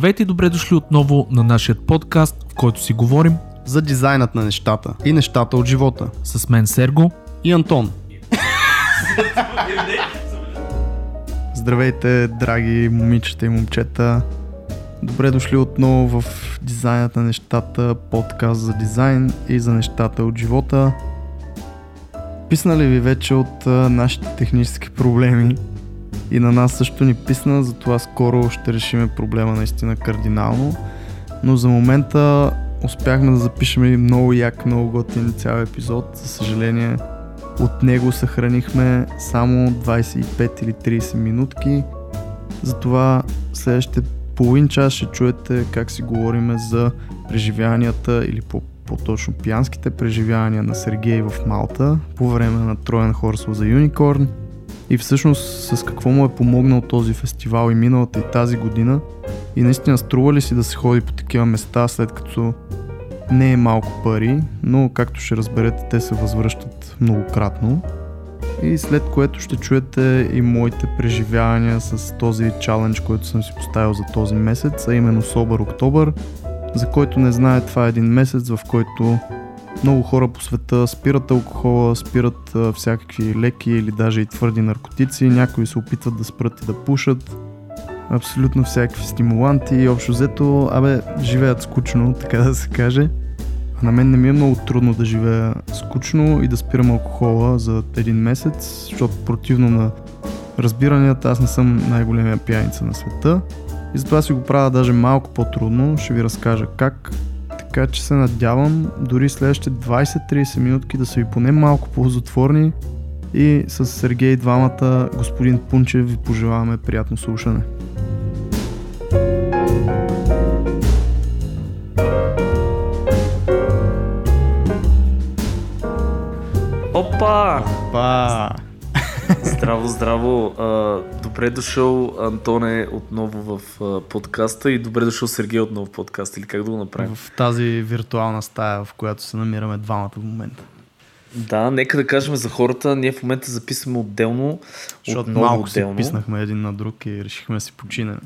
Здравейте и добре дошли отново на нашия подкаст, в който си говорим за дизайнът на нещата и нещата от живота. С мен Серго и Антон. Здравейте, драги момичета и момчета. Добре дошли отново в Дизайнът на нещата, подкаст за дизайн и за нещата от живота. Писна ли ви вече от нашите технически проблеми? И на нас също ни писна, затова скоро ще решиме проблема наистина кардинално. Но за момента успяхме да запишем и много як, много готин цял епизод. За съжаление, от него съхранихме само 25 или 30 минутки. Затова следващите половин час ще чуете как си говорим за преживяванията или по по-точно пиянските преживявания на Сергей в Малта по време на Троен Хорсъл за Юникорн и всъщност с какво му е помогнал този фестивал и миналата и тази година и наистина струва ли си да се ходи по такива места след като не е малко пари, но както ще разберете те се възвръщат многократно и след което ще чуете и моите преживявания с този чалендж, който съм си поставил за този месец, а именно Собър Октобър. За който не знае, това е един месец, в който много хора по света спират алкохола, спират всякакви леки или даже и твърди наркотици, някои се опитват да спрат и да пушат, абсолютно всякакви стимуланти и общо взето, абе, живеят скучно, така да се каже. А на мен не ми е много трудно да живея скучно и да спирам алкохола за един месец, защото противно на разбиранията аз не съм най-големия пияница на света. И затова си го правя даже малко по-трудно. Ще ви разкажа как. Така че се надявам дори следващите 20-30 минутки да са ви поне малко ползотворни и с Сергей двамата, господин Пунчев, ви пожелаваме приятно слушане. Опа! Опа! Здраво, здраво! Добре дошъл, Антоне, отново в подкаста и добре дошъл, Сергей, отново в подкаста. Или как да го направим? В тази виртуална стая, в която се намираме двамата в момента. Да, нека да кажем за хората. Ние в момента записваме отделно. Защото отново малко отделно. си писнахме един на друг и решихме да си починем.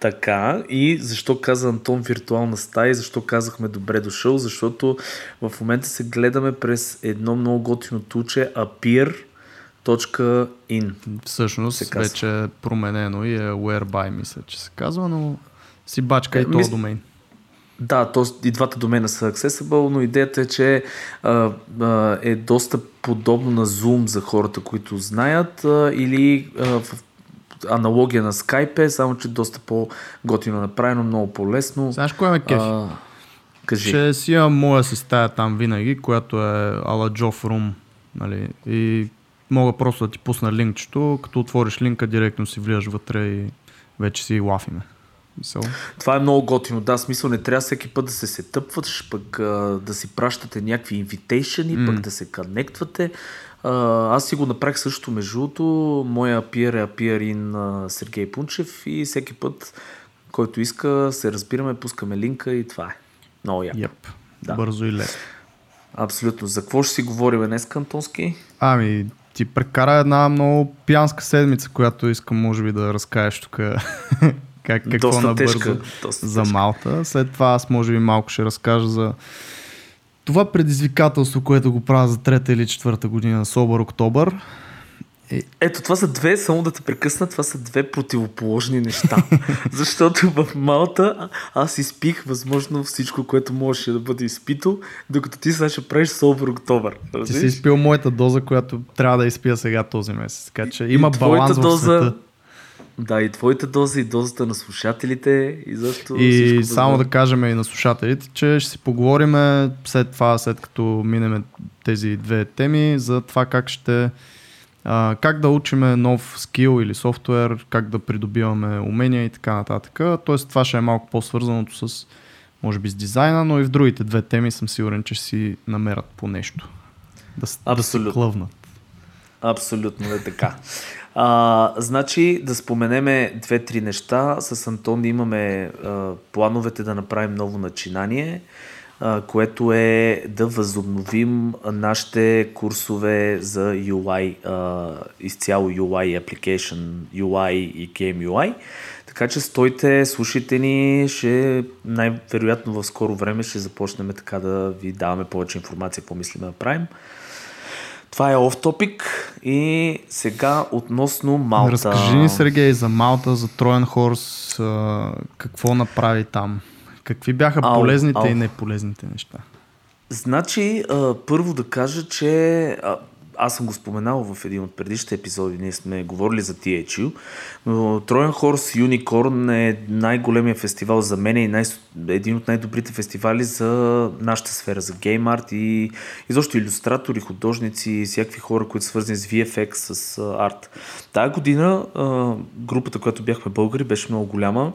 Така, и защо каза Антон виртуална стая и защо казахме добре дошъл? Защото в момента се гледаме през едно много готино туче, Appear, In. Всъщност вече е променено и е whereby, мисля, че се казва, но си бачка е, и този мис... домейн. Да, то, и двата домена са accessible, но идеята е, че а, а, е доста подобно на Zoom за хората, които знаят, а, или а, в аналогия на Skype, е, само че доста по-готино направено, много по-лесно. Знаеш кое ме кефи? Кажи. Че си имам моя си стая там винаги, която е ала Джоф Рум. Нали? И мога просто да ти пусна линкчето, като отвориш линка, директно си влияш вътре и вече си лафиме. So. Това е много готино. Да, смисъл не трябва всеки път да се сетъпваш, пък а, да си пращате някакви инвитейшени, mm. пък да се коннектвате. аз си го направих също между другото. Моя пиер е пиерин Сергей Пунчев и всеки път, който иска, се разбираме, пускаме линка и това е. Много яко. Yep. Да. Бързо и лесно. Абсолютно. За какво ще си говорим днес, Кантонски? Ами, ти прекара една много пиянска седмица, която искам може би да разкажеш тук как, какво доста набързо тежка, доста за Малта. След това аз може би малко ще разкажа за това предизвикателство, което го правя за трета или четвърта година на Собър Октобър. Ето, това са две, само да те прекъсна, това са две противоположни неща. Защото в Малта аз изпих възможно всичко, което можеше да бъде изпито, докато ти сега ще правиш Собър Октобър. Ти си изпил моята доза, която трябва да изпия сега този месец. Така че има и баланс доза... в света. Да, и твоите доза, и дозата на слушателите. И, защо и само да, да кажем и на слушателите, че ще си поговорим след това, след като минем тези две теми, за това как ще а, как да учиме нов скил или софтуер, как да придобиваме умения и така нататък. Тоест това ще е малко по-свързаното с може би с дизайна, но и в другите две теми съм сигурен, че си намерят по нещо. Да, Абсолютно. клъвнат. Абсолютно е така. А, значи да споменеме две-три неща. С Антон имаме а, плановете да направим ново начинание което е да възобновим нашите курсове за UI, изцяло UI Application UI и Game UI. Така че стойте, слушайте ни, ще най-вероятно в скоро време ще започнем така да ви даваме повече информация, какво мислим да правим. Това е оф топик и сега относно Малта. Разкажи ни, Сергей, за Малта, за Троян Хорс, какво направи там? Какви бяха ау, полезните ау. и неполезните неща? Значи, първо да кажа, че аз съм го споменал в един от предишните епизоди, ние сме говорили за THU, но Троян Хорс Юникорн е най-големия фестивал за мен и най- един от най-добрите фестивали за нашата сфера, за гейм арт и изобщо иллюстратори, художници всякакви хора, които са свързани с VFX, с арт. Тая година групата, която бяхме българи, беше много голяма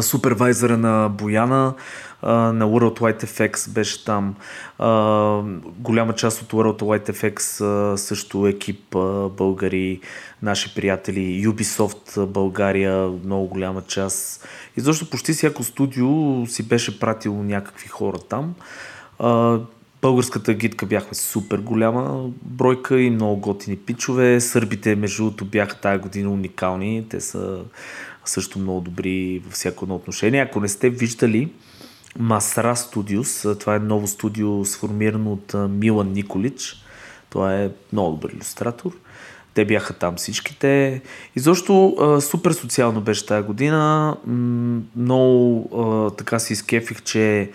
супервайзъра на Бояна, на World Wide FX беше там. Голяма част от World Wide FX също екип българи, наши приятели, Ubisoft България, много голяма част. И защо почти всяко студио си беше пратило някакви хора там. Българската гидка бяхме супер голяма бройка и много готини пичове. Сърбите, между другото, бяха тая година уникални. Те са също много добри във всяко едно отношение. Ако не сте виждали Масра Студиус, това е ново студио сформирано от Милан Николич. Това е много добър иллюстратор. Те бяха там всичките. И защо супер социално беше тази година. Много така си изкефих, че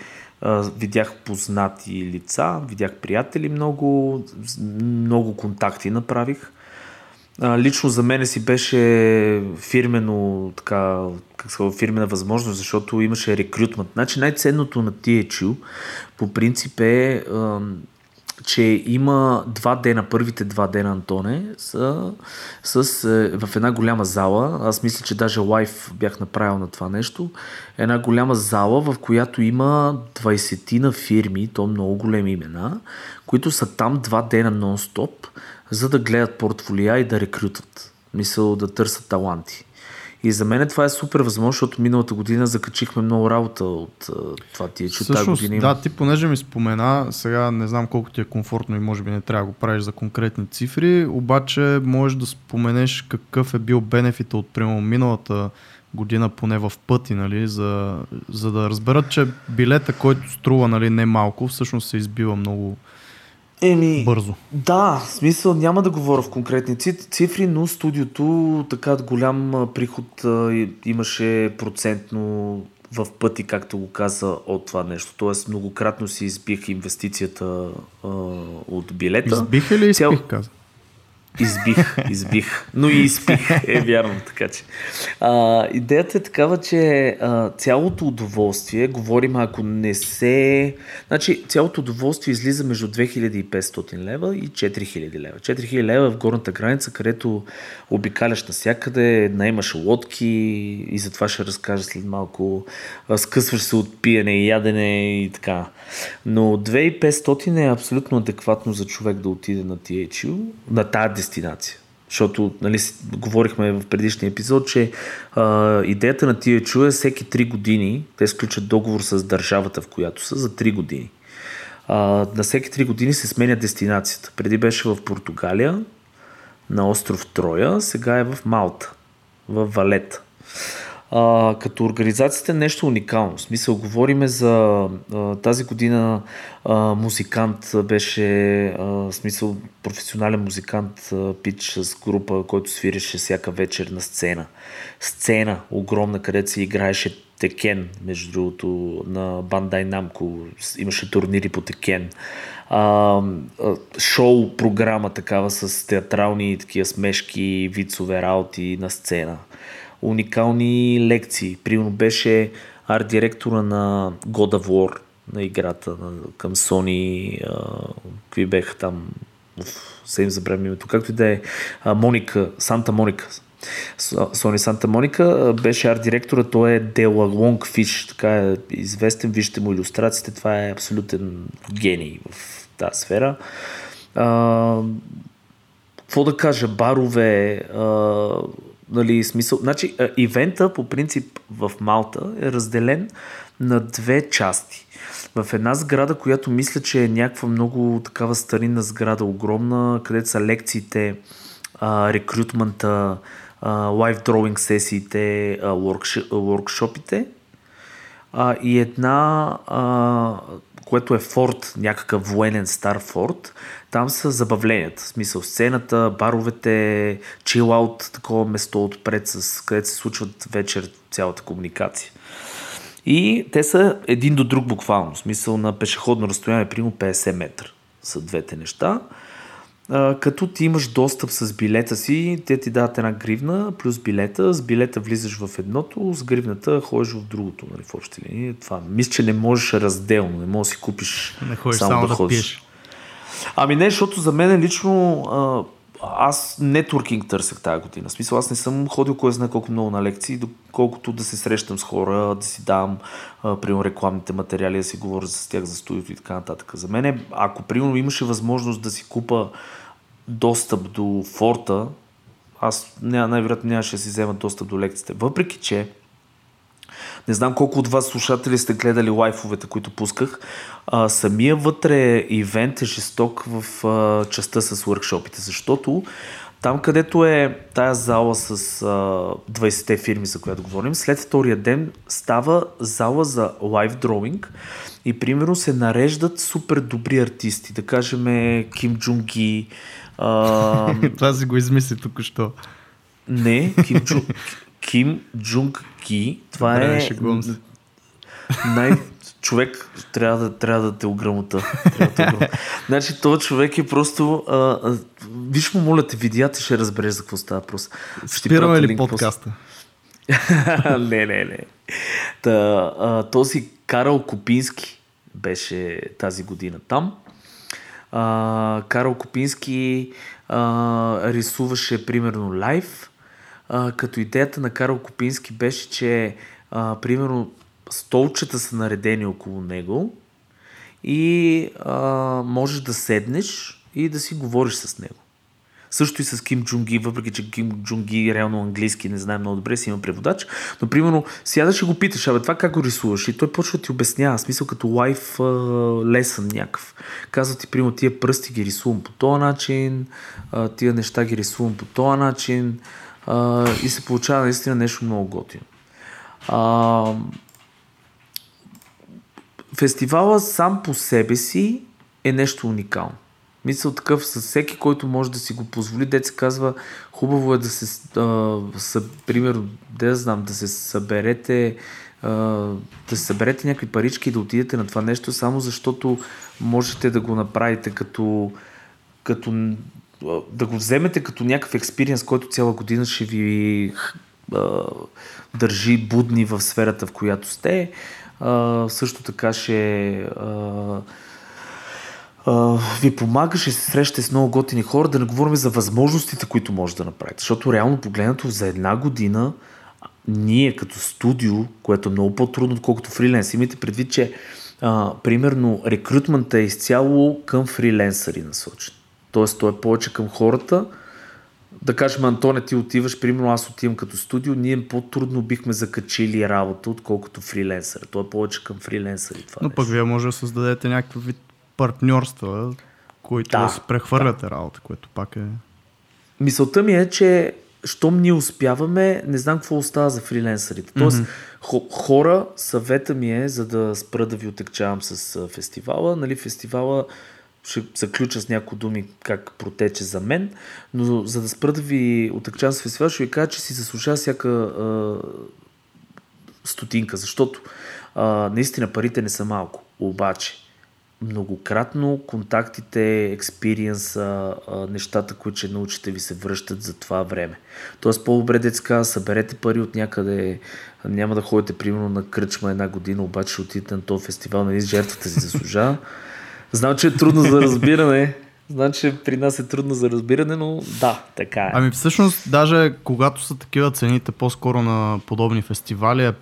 видях познати лица, видях приятели много, много контакти направих. Лично за мен си беше фирмено, така, как сказал, фирмена възможност, защото имаше рекрутмент. Значи най-ценното на THU по принцип е, че има два дена, първите два дена, Антоне, са с, е, в една голяма зала. Аз мисля, че даже лайф бях направил на това нещо. Една голяма зала, в която има 20 на фирми, то много големи имена, които са там два дена нон-стоп за да гледат портфолия и да рекрутват. Мисъл да търсят таланти. И за мен това е супер възможно, защото миналата година закачихме много работа от това ти че тази година. Да, ти понеже ми спомена, сега не знам колко ти е комфортно и може би не трябва да го правиш за конкретни цифри, обаче можеш да споменеш какъв е бил бенефита от примерно миналата година поне в пъти, нали, за, за да разберат, че билета, който струва нали, не малко, всъщност се избива много, Еми, бързо. Да, в смисъл няма да говоря в конкретни цифри, но студиото така голям приход имаше процентно в пъти, както го каза, от това нещо. Тоест многократно си избих инвестицията а, от билета. Избиха ли избих, Цял... каза? Избих, избих, но и изпих, е вярно, така че. А, идеята е такава, че а, цялото удоволствие, говорим ако не се... Значи, цялото удоволствие излиза между 2500 лева и 4000 лева. 4000 лева в горната граница, където обикаляш навсякъде, наймаш лодки и за това ще разкажа след малко. Скъсваш се от пиене и ядене и така. Но 2500 е абсолютно адекватно за човек да отиде на THU, на тази дестинация. Защото, нали, говорихме в предишния епизод, че а, идеята на THU е всеки 3 години, те сключат договор с държавата, в която са, за 3 години. А, на всеки 3 години се сменя дестинацията. Преди беше в Португалия, на остров Троя, сега е в Малта, в Валета. А, като организацията е нещо уникално. В смисъл, говориме за а, тази година а, музикант беше, а, смисъл, професионален музикант а, Пич с група, който свиреше всяка вечер на сцена. Сцена огромна, където се играеше Текен, между другото, на Бандай Намко. Имаше турнири по Текен. А, шоу програма такава с театрални такива смешки, вицове, работи на сцена уникални лекции. Примерно беше арт-директора на God of War на играта на, към Sony. А, какви беха там? Се им забравям името. Както и да е. Моника, Санта Моника. Сони Санта Моника беше арт-директора, той е Дела Лонгфиш, така е известен, вижте му иллюстрациите, това е абсолютен гений в тази сфера. А, какво да кажа, барове, а, Нали, смисъл. Значи, ивента по принцип в Малта е разделен на две части. В една сграда, която мисля, че е някаква много такава старинна сграда, огромна, където са лекциите, рекрутмента, лайв дроинг сесиите, а, и една, което е форт, някакъв военен стар форт, там са забавленията, в смисъл сцената, баровете, чилаут, такова место отпред, с, където се случват вечер цялата комуникация. И те са един до друг буквално, в смисъл на пешеходно разстояние, примерно 50 метра са двете неща. А, като ти имаш достъп с билета си, те ти дават една гривна плюс билета. С билета влизаш в едното, с гривната ходиш в другото, нали, в общи линии. Това. Мисля, че не можеш разделно, не можеш да си купиш не ходиш само, само да, да ходиш. Пиеш. Ами не, защото за мен лично а, аз нетворкинг търсех тази година. В смисъл, аз не съм ходил кой знае колко много на лекции, доколкото да се срещам с хора, да си давам, примерно, рекламните материали, да си говоря с тях за студиото и така нататък. За мен, ако, примерно, имаше възможност да си купа достъп до форта, аз най-вероятно нямаше да си взема достъп до лекциите. Въпреки, че не знам колко от вас слушатели сте гледали лайфовете, които пусках. А, самия вътре ивент е жесток в а, частта с workshopите, защото там, където е тая зала с а, 20-те фирми, за която говорим, след втория ден става зала за лайв дроинг и примерно се нареждат супер добри артисти, да кажем Ким Джунги. А... Това си го измисли тук що. Не, Ким, Джу... Ким Джунг Ки. Това Добре, е... Най... човек трябва да, трябва да те ограмота. Да значи, този човек е просто... А, а, виж му, моля те, видеята ще разбереш за какво става просто. Спираме ли подкаста? не, не, не. Та, а, този Карл Копински беше тази година там. А, Карл Копински а, рисуваше примерно лайв а, като идеята на Карл Копински беше, че а, примерно столчета са наредени около него и а, можеш да седнеш и да си говориш с него. Също и с Ким Джунги, въпреки че Ким Джунги реално английски не знае много добре, си има преводач, но примерно сядаш и го питаш, абе това как го рисуваш? И той почва да ти обяснява, смисъл като лайф лесън някакъв. Казва ти, примерно, тия пръсти ги рисувам по този начин, тия неща ги рисувам по този начин, а, и се получава наистина нещо много готино. А, фестивала сам по себе си е нещо уникално. Мисля такъв с всеки, който може да си го позволи, се казва, хубаво е да се, а, са, примерно, да знам, да се съберете, а, да се съберете някакви парички и да отидете на това нещо, само защото можете да го направите като, като да го вземете като някакъв експириенс, който цяла година ще ви а, държи будни в сферата, в която сте. А, също така ще а, а, ви помага, ще се срещате с много готини хора, да не говорим за възможностите, които може да направите. Защото реално погледнато за една година ние като студио, което е много по-трудно, отколкото фриленс, имайте предвид, че а, примерно рекрутмента е изцяло към фриленсъри насочен. Тоест, той е повече към хората. Да кажем, Антоне, ти отиваш, примерно аз отивам като студио, ние по-трудно бихме закачили работа, отколкото фриленсър. Той е повече към фриленсъри. Това Но нещо. пък вие може да създадете някакъв вид партньорства, които да, да се прехвърляте да. работа, което пак е... Мисълта ми е, че щом ние успяваме, не знам какво остава за фриленсърите. Тоест, mm-hmm. хора, съвета ми е, за да спра да ви отекчавам с фестивала. Нали, фестивала ще заключа с някои думи как протече за мен, но за да спра да ви отъкчам с фестивал, ще ви кажа, че си заслужава всяка а, стотинка, защото а, наистина парите не са малко. Обаче, многократно контактите, експириенса, нещата, които ще научите ви се връщат за това време. Тоест по-добре детска, съберете пари от някъде, няма да ходите примерно на кръчма една година, обаче ще отидете на този фестивал, нали жертвата си заслужава. Знам, че е трудно за разбиране. Знам, че при нас е трудно за разбиране, но да, така е. Ами всъщност, даже когато са такива цените по-скоро на подобни фестивали, е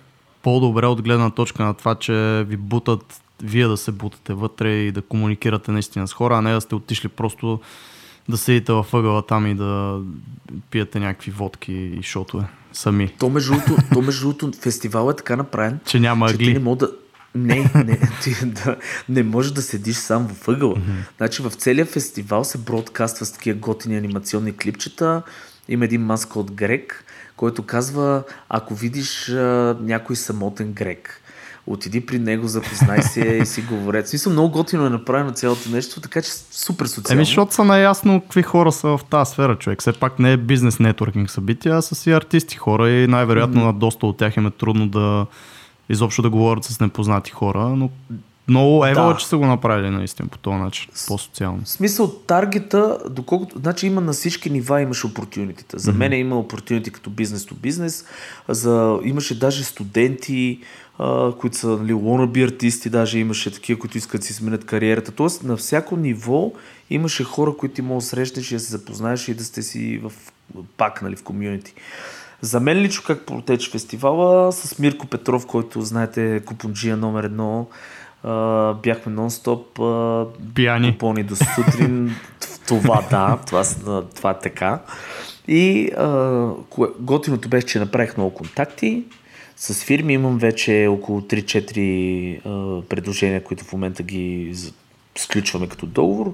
по-добре от гледна точка на това, че ви бутат вие да се бутате вътре и да комуникирате наистина с хора, а не да сте отишли просто да седите във ъгъла там и да пиете някакви водки и шотове сами. То между другото, фестивал е така направен, че няма че ти не мога да, не, не, ти, да, не можеш да седиш сам в ъгъла. Mm-hmm. Значи в целия фестивал се бродкаства с такива готини анимационни клипчета. Има един маска от Грек който казва, ако видиш а, някой самотен грек, отиди при него, запознай се и си говорят. Смисъл, много готино е направено цялото нещо, така че супер социално. Еми, защото са наясно какви хора са в тази сфера, човек. Все пак не е бизнес нетворкинг събития, а са си артисти хора и най-вероятно mm-hmm. на доста от тях им е трудно да изобщо да говорят с непознати хора, но много ево, да. че са го направили наистина по този начин, по-социално. В смисъл, таргета, доколкото, значи има на всички нива имаш опортюнитите. За mm-hmm. мен е има опортюнити като бизнес то бизнес, за, имаше даже студенти, а, които са нали, wannabe артисти, даже имаше такива, които искат да си сменят кариерата. Тоест на всяко ниво имаше хора, които ти могат да срещнеш и да се запознаеш и да сте си в пак нали, в комьюнити. За мен лично как протече фестивала с Мирко Петров, който знаете купонджия номер едно, бяхме нон-стоп а, Пияни. купони до сутрин. това да, това, това е така. И а, готиното беше, че направих много контакти. С фирми имам вече около 3-4 предложения, които в момента ги сключваме като договор.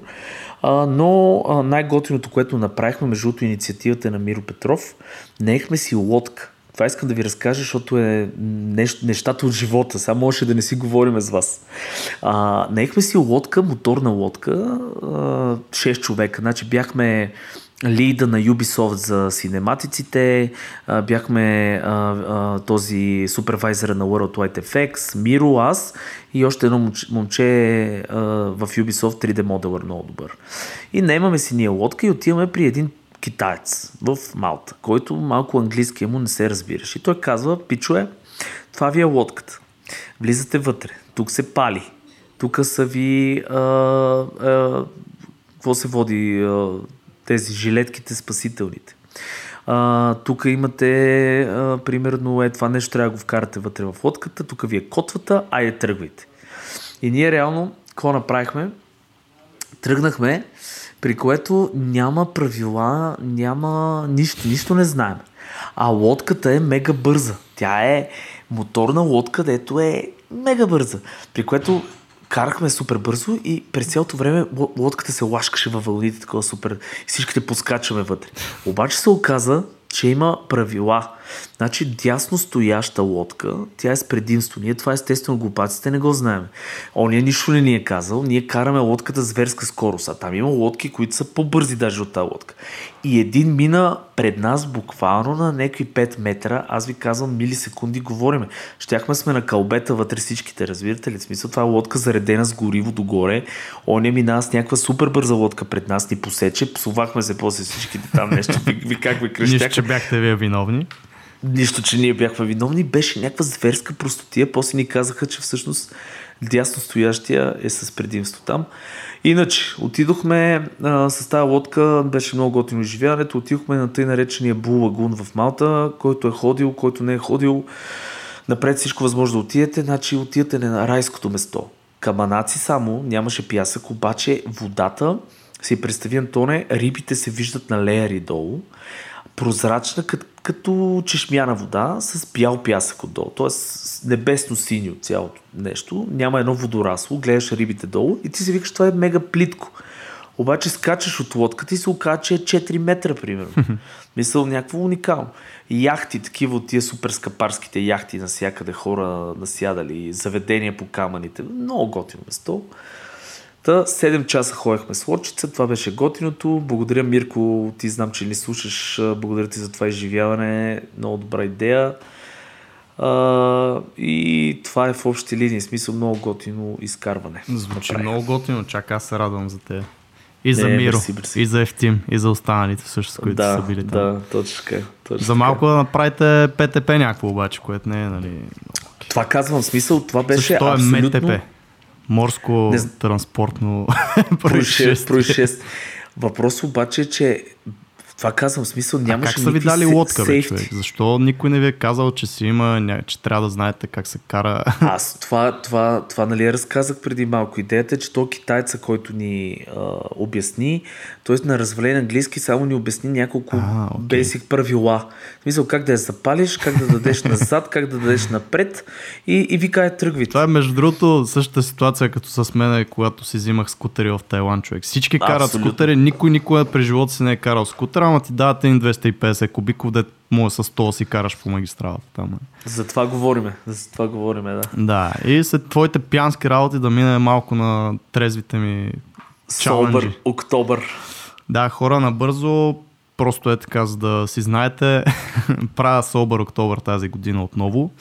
Но най-готиното, което направихме, между другото, инициативата на Миро Петров, неехме си лодка. Това искам да ви разкажа, защото е нещ, нещата от живота. Само може да не си говорим с вас. А, наехме си лодка, моторна лодка, а, 6 човека. Значи бяхме лида на Ubisoft за синематиците, бяхме този супервайзър на World Wide FX, Миро, аз и още едно момче, в Ubisoft 3D моделър много добър. И наемаме си ние лодка и отиваме при един китаец в Малта, който малко английски му не се разбираш. И той казва, пичове, това ви е лодката. Влизате вътре, тук се пали, тук са ви а, а, какво се води а, тези жилетките спасителните. А, тук имате, а, примерно, е това нещо трябва да го вкарате вътре в лодката, тук ви е котвата, айде тръгвайте. И ние реално, какво направихме? Тръгнахме, при което няма правила, няма нищо, нищо не знаем. А лодката е мега бърза. Тя е моторна лодка, дето е мега бърза. При което карахме супер бързо и през цялото време лодката се лашкаше във вълните, такова супер. Всичките поскачаме вътре. Обаче се оказа, че има правила. Значи дясно стояща лодка, тя е с предимство. Ние това естествено глупаците не го знаем. Ония нищо не ни е казал. Ние караме лодката с зверска скорост. А там има лодки, които са по-бързи даже от тази лодка. И един мина пред нас буквално на някакви 5 метра. Аз ви казвам, милисекунди говориме. Щяхме сме на кълбета вътре всичките, разбирате ли? В смисъл това е лодка заредена с гориво догоре. Оня мина с някаква супер бърза лодка пред нас, ни посече, псувахме се после всичките там нещо. Ви, ви как ви кръщяха. Нищо, че бяхте вие виновни нищо, че ние бяхме виновни, беше някаква зверска простотия. После ни казаха, че всъщност дясно стоящия е с предимство там. Иначе, отидохме а, с тази лодка, беше много готино изживяването, отидохме на тъй наречения Бул Лагун в Малта, който е ходил, който не е ходил. Напред всичко възможно да отидете, значи отидете на райското место. Каманаци само, нямаше пясък, обаче водата, си представи Антоне, рибите се виждат на леяри долу прозрачна, като, като чешмяна вода с бял пясък отдолу. Тоест небесно синьо цялото нещо. Няма едно водорасло, гледаш рибите долу и ти си викаш, това е мега плитко. Обаче скачаш от лодката и се оказа, че е 4 метра, примерно. Мисъл, някакво уникално. Яхти, такива от тия супер скапарските яхти, насякъде хора насядали, заведения по камъните. Много готино место. Та 7 часа ходехме с лодчица, това беше готиното. Благодаря Мирко, ти знам, че ни слушаш. Благодаря ти за това изживяване. Много добра идея. А, и това е в общи линии, смисъл много готино изкарване. Звучи Направих. много готино, чак аз се радвам за те. И за Не, Миро, мерси, мерси. и за Ефтим, и за останалите също, с които да, са били там. Да, точно така. За малко да направите ПТП някакво обаче, което не е, нали... Това казвам, смисъл, това беше Също е абсолютно... е МТП морско не... транспортно происшествие. Въпрос обаче е, че това казвам, в смисъл нямаше а как са ви дали лодка, бе, човек? Защо никой не ви е казал, че си има, че трябва да знаете как се кара? Аз това, това, това нали разказах преди малко. Идеята е, че то китайца, който ни а, обясни, т.е. на развален английски само ни обясни няколко а, okay. basic правила. В смисъл как да я запалиш, как да дадеш назад, как да дадеш напред и, и ви кае тръгвите. Това е между другото същата ситуация като с мен, когато си взимах скутери в Тайланд, човек. Всички карат Абсолютно. скутери, никой никога през живота си не е карал скутера, ама ти дават един 250 кубиков, де може с 100 си караш по магистралата там. е. За това говориме. За това говориме, да. Да, и след твоите пянски работи да мине малко на трезвите ми Собър чаленджи. октобър. Да, хора, набързо, просто е така, за да си знаете, правя Собър Октобър тази година отново.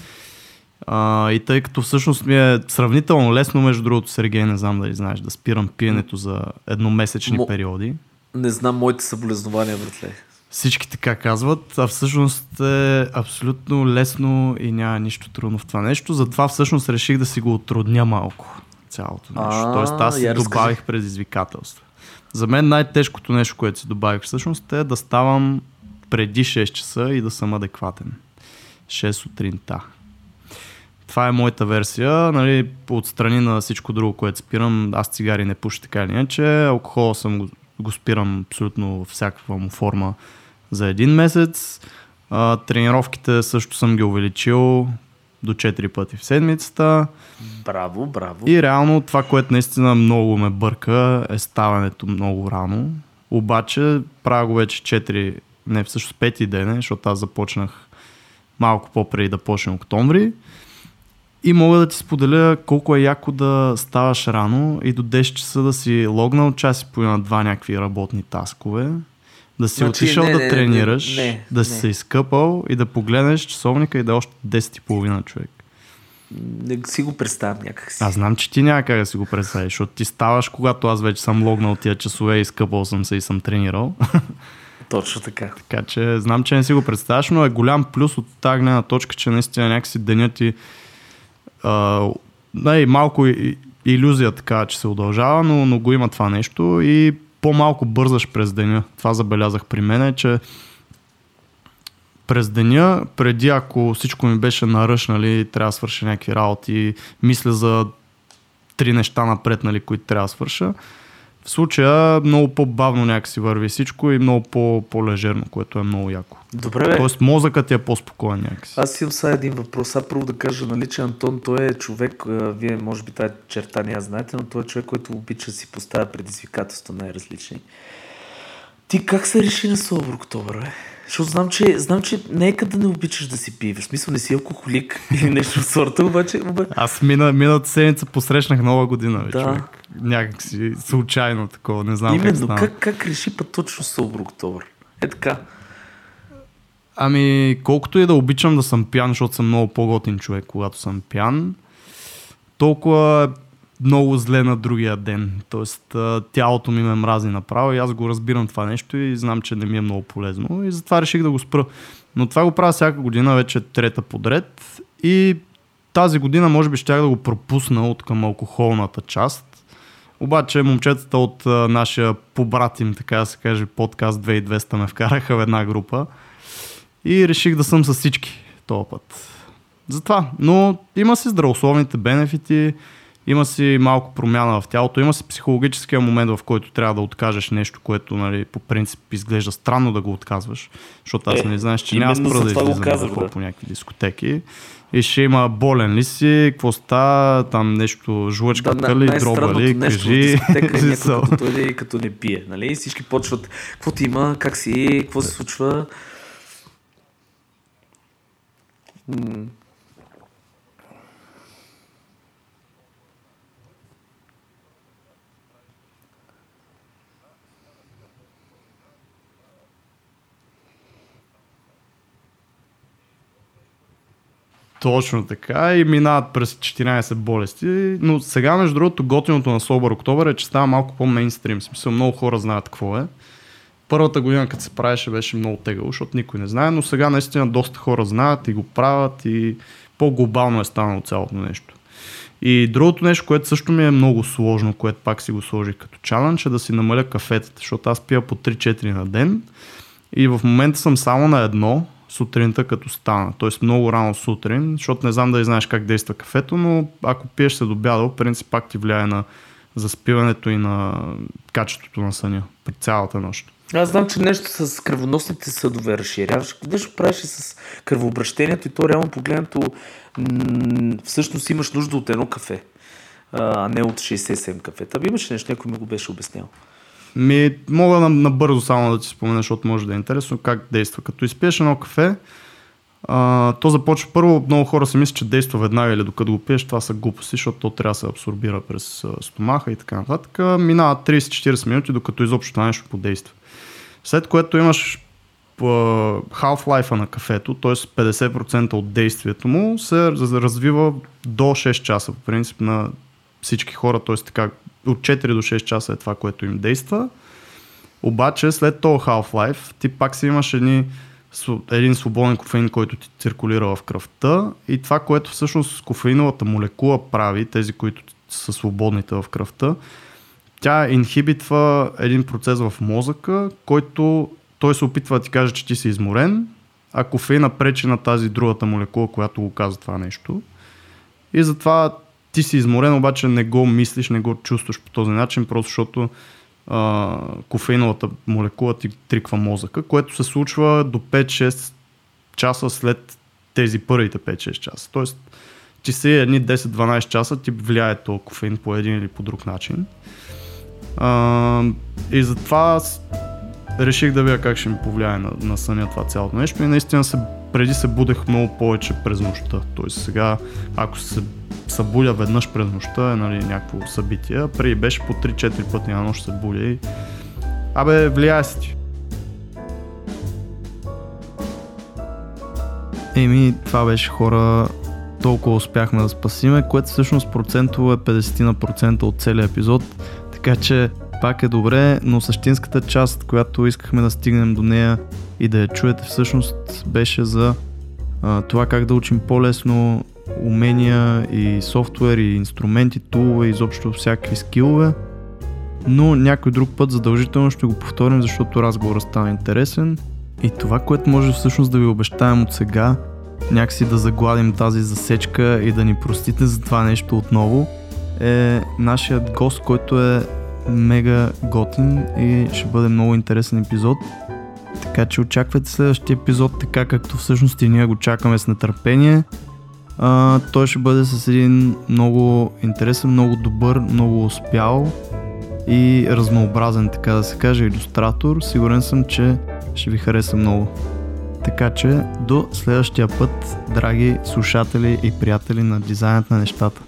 А, и тъй като всъщност ми е сравнително лесно, между другото, Сергей, не знам дали знаеш, да спирам пиенето за едномесечни Мо- периоди. Не знам моите съболезнования, братле. Всички така казват, а всъщност е абсолютно лесно и няма нищо трудно в това нещо. Затова всъщност реших да си го отрудня малко цялото нещо. А, Тоест аз си добавих предизвикателства. За мен най-тежкото нещо, което си добавих всъщност е да ставам преди 6 часа и да съм адекватен. 6 сутринта. Това е моята версия. Нали, отстрани на всичко друго, което спирам, аз цигари не пуша така или иначе. Алкохола съм го, го спирам абсолютно всякаква му форма за един месец. А, тренировките също съм ги увеличил до 4 пъти в седмицата. Браво, браво. И реално това, което наистина много ме бърка е ставането много рано. Обаче правя го вече 4, не всъщност 5 дена, защото аз започнах малко по-преди да почне октомври. И мога да ти споделя колко е яко да ставаш рано и до 10 часа да си логнал час и половина два някакви работни таскове, да си Значи, отишъл не, да не, не, тренираш, не, да си не. се изкъпал и да погледнеш часовника и да е още 10 и половина човек. Не си го представям някакси. Аз знам, че ти няма как да си го представиш, защото ти ставаш, когато аз вече съм логнал тия часове, изкъпал съм се и съм тренирал. Точно така. така че знам, че не си го представяш, но е голям плюс от тази гледна точка, че наистина някакси денят ти а, да, малко и, иллюзия така, че се удължава, но, но го има това нещо и по-малко бързаш през деня. Това забелязах при мен, е, че през деня, преди ако всичко ми беше наръж, нали, трябва да свърша някакви работи, мисля за три неща напред, нали, които трябва да свърша. В случая много по-бавно някакси върви всичко и много по- по-лежерно, което е много яко. Добре, бе. Тоест мозъкът ти е по-спокоен някакси. Аз имам сега един въпрос. А първо да кажа, нали, че Антон, той е човек, вие може би тази черта не я знаете, но той е човек, който обича да си поставя предизвикателства най-различни. Ти как се реши на Собър Октобър, бе? Защото знам, че, знам, че нека да не обичаш да си пиеш. В смисъл не си алкохолик или нещо в сорта, обаче, Аз мина, миналата седмица посрещнах нова година, бе, Да. човек. Някак си случайно такова, не знам как Именно, стана. как, как реши път точно Собър Октобър? Е така. Ами, колкото и да обичам да съм пиян, защото съм много по-готин човек, когато съм пиян, толкова е много зле на другия ден. Тоест, тялото ми ме мрази направо и аз го разбирам това нещо и знам, че не ми е много полезно и затова реших да го спра. Но това го правя всяка година, вече трета подред и тази година може би щях да го пропусна от към алкохолната част. Обаче момчетата от а, нашия побратим, така да се каже, подкаст 2200 ме вкараха в една група и реших да съм с всички този път. Затова. Но има си здравословните бенефити, има си малко промяна в тялото, има си психологическия момент, в който трябва да откажеш нещо, което нали, по принцип изглежда странно да го отказваш. Защото аз Е, не знаеш, че няма спра да излизам казах, да да. по някакви дискотеки. И ще има болен ли си, какво става, там нещо, жлъчката ли, дроба ли, нещо кажи. дискотека е като дойде и като не пие. Нали? И всички почват, какво ти има, как си, какво се случва. Точно така и минават през 14 болести, но сега между другото готиното на Собър Октобър е, че става малко по-мейнстрим, в смисъл много хора знаят какво е. Първата година, като се правеше, беше много тегаво, защото никой не знае, но сега наистина доста хора знаят и го правят и по-глобално е станало цялото нещо. И другото нещо, което също ми е много сложно, което пак си го сложих като чалендж, е да си намаля кафетата, защото аз пия по 3-4 на ден и в момента съм само на едно сутринта като стана. Тоест много рано сутрин, защото не знам дали знаеш как действа кафето, но ако пиеш се до обяда, принцип пак ти влияе на заспиването и на качеството на съня при цялата нощ. Аз знам, че нещо с кръвоносните съдове разширяваш. Нещо правиш и с кръвообращението и то реално погледнато м- всъщност имаш нужда от едно кафе, а не от 67 кафета. Ами имаше нещо, някой ми го беше обяснял. Ми, мога набързо само да ти спомена, защото може да е интересно как действа. Като изпиеш едно кафе, а, то започва първо, много хора си мислят, че действа веднага или докато го пиеш, това са глупости, защото то трябва да се абсорбира през стомаха и така нататък. Минава 30-40 минути, докато изобщо това нещо подейства. След което имаш half-life на кафето, т.е. 50% от действието му се развива до 6 часа, по принцип на всички хора, т.е. така от 4 до 6 часа е това, което им действа. Обаче след този half-life ти пак си имаш едни, един свободен кофеин, който ти циркулира в кръвта и това, което всъщност кофеиновата молекула прави, тези, които са свободните в кръвта, тя инхибитва един процес в мозъка, който той се опитва да ти каже, че ти си изморен, а кофеина пречи на тази другата молекула, която го казва това нещо. И затова ти си изморен, обаче не го мислиш, не го чувстваш по този начин, просто защото а, кофеиновата молекула ти триква мозъка, което се случва до 5-6 часа след тези първите 5-6 часа. Тоест, ти си едни 10-12 часа ти влияе този кофеин по един или по друг начин. А, и затова реших да видя как ще ми повлияе на, на съня това цялото нещо и наистина се, преди се будех много повече през нощта. Тоест сега, ако се събудя веднъж през нощта е нали, някакво събитие, преди беше по 3-4 пъти на нощ се будя и Абе, влияе си ти. Еми, това беше хора, толкова успяхме да спасиме, което всъщност процентово е 50 на от целия епизод, така че пак е добре, но същинската част, която искахме да стигнем до нея и да я чуете всъщност беше за а, това как да учим по-лесно умения и софтуер и инструменти, тулове, изобщо всякакви скилове. Но някой друг път задължително ще го повторим, защото разговорът стана интересен. И това, което може всъщност да ви обещаем от сега, някакси да загладим тази засечка и да ни простите за това нещо отново, е нашият гост, който е мега готин и ще бъде много интересен епизод. Така че очаквайте следващия епизод така както всъщност и ние го чакаме с нетърпение. А, той ще бъде с един много интересен, много добър, много успял и разнообразен, така да се каже, иллюстратор. Сигурен съм, че ще ви хареса много. Така че до следващия път, драги слушатели и приятели на дизайнът на нещата.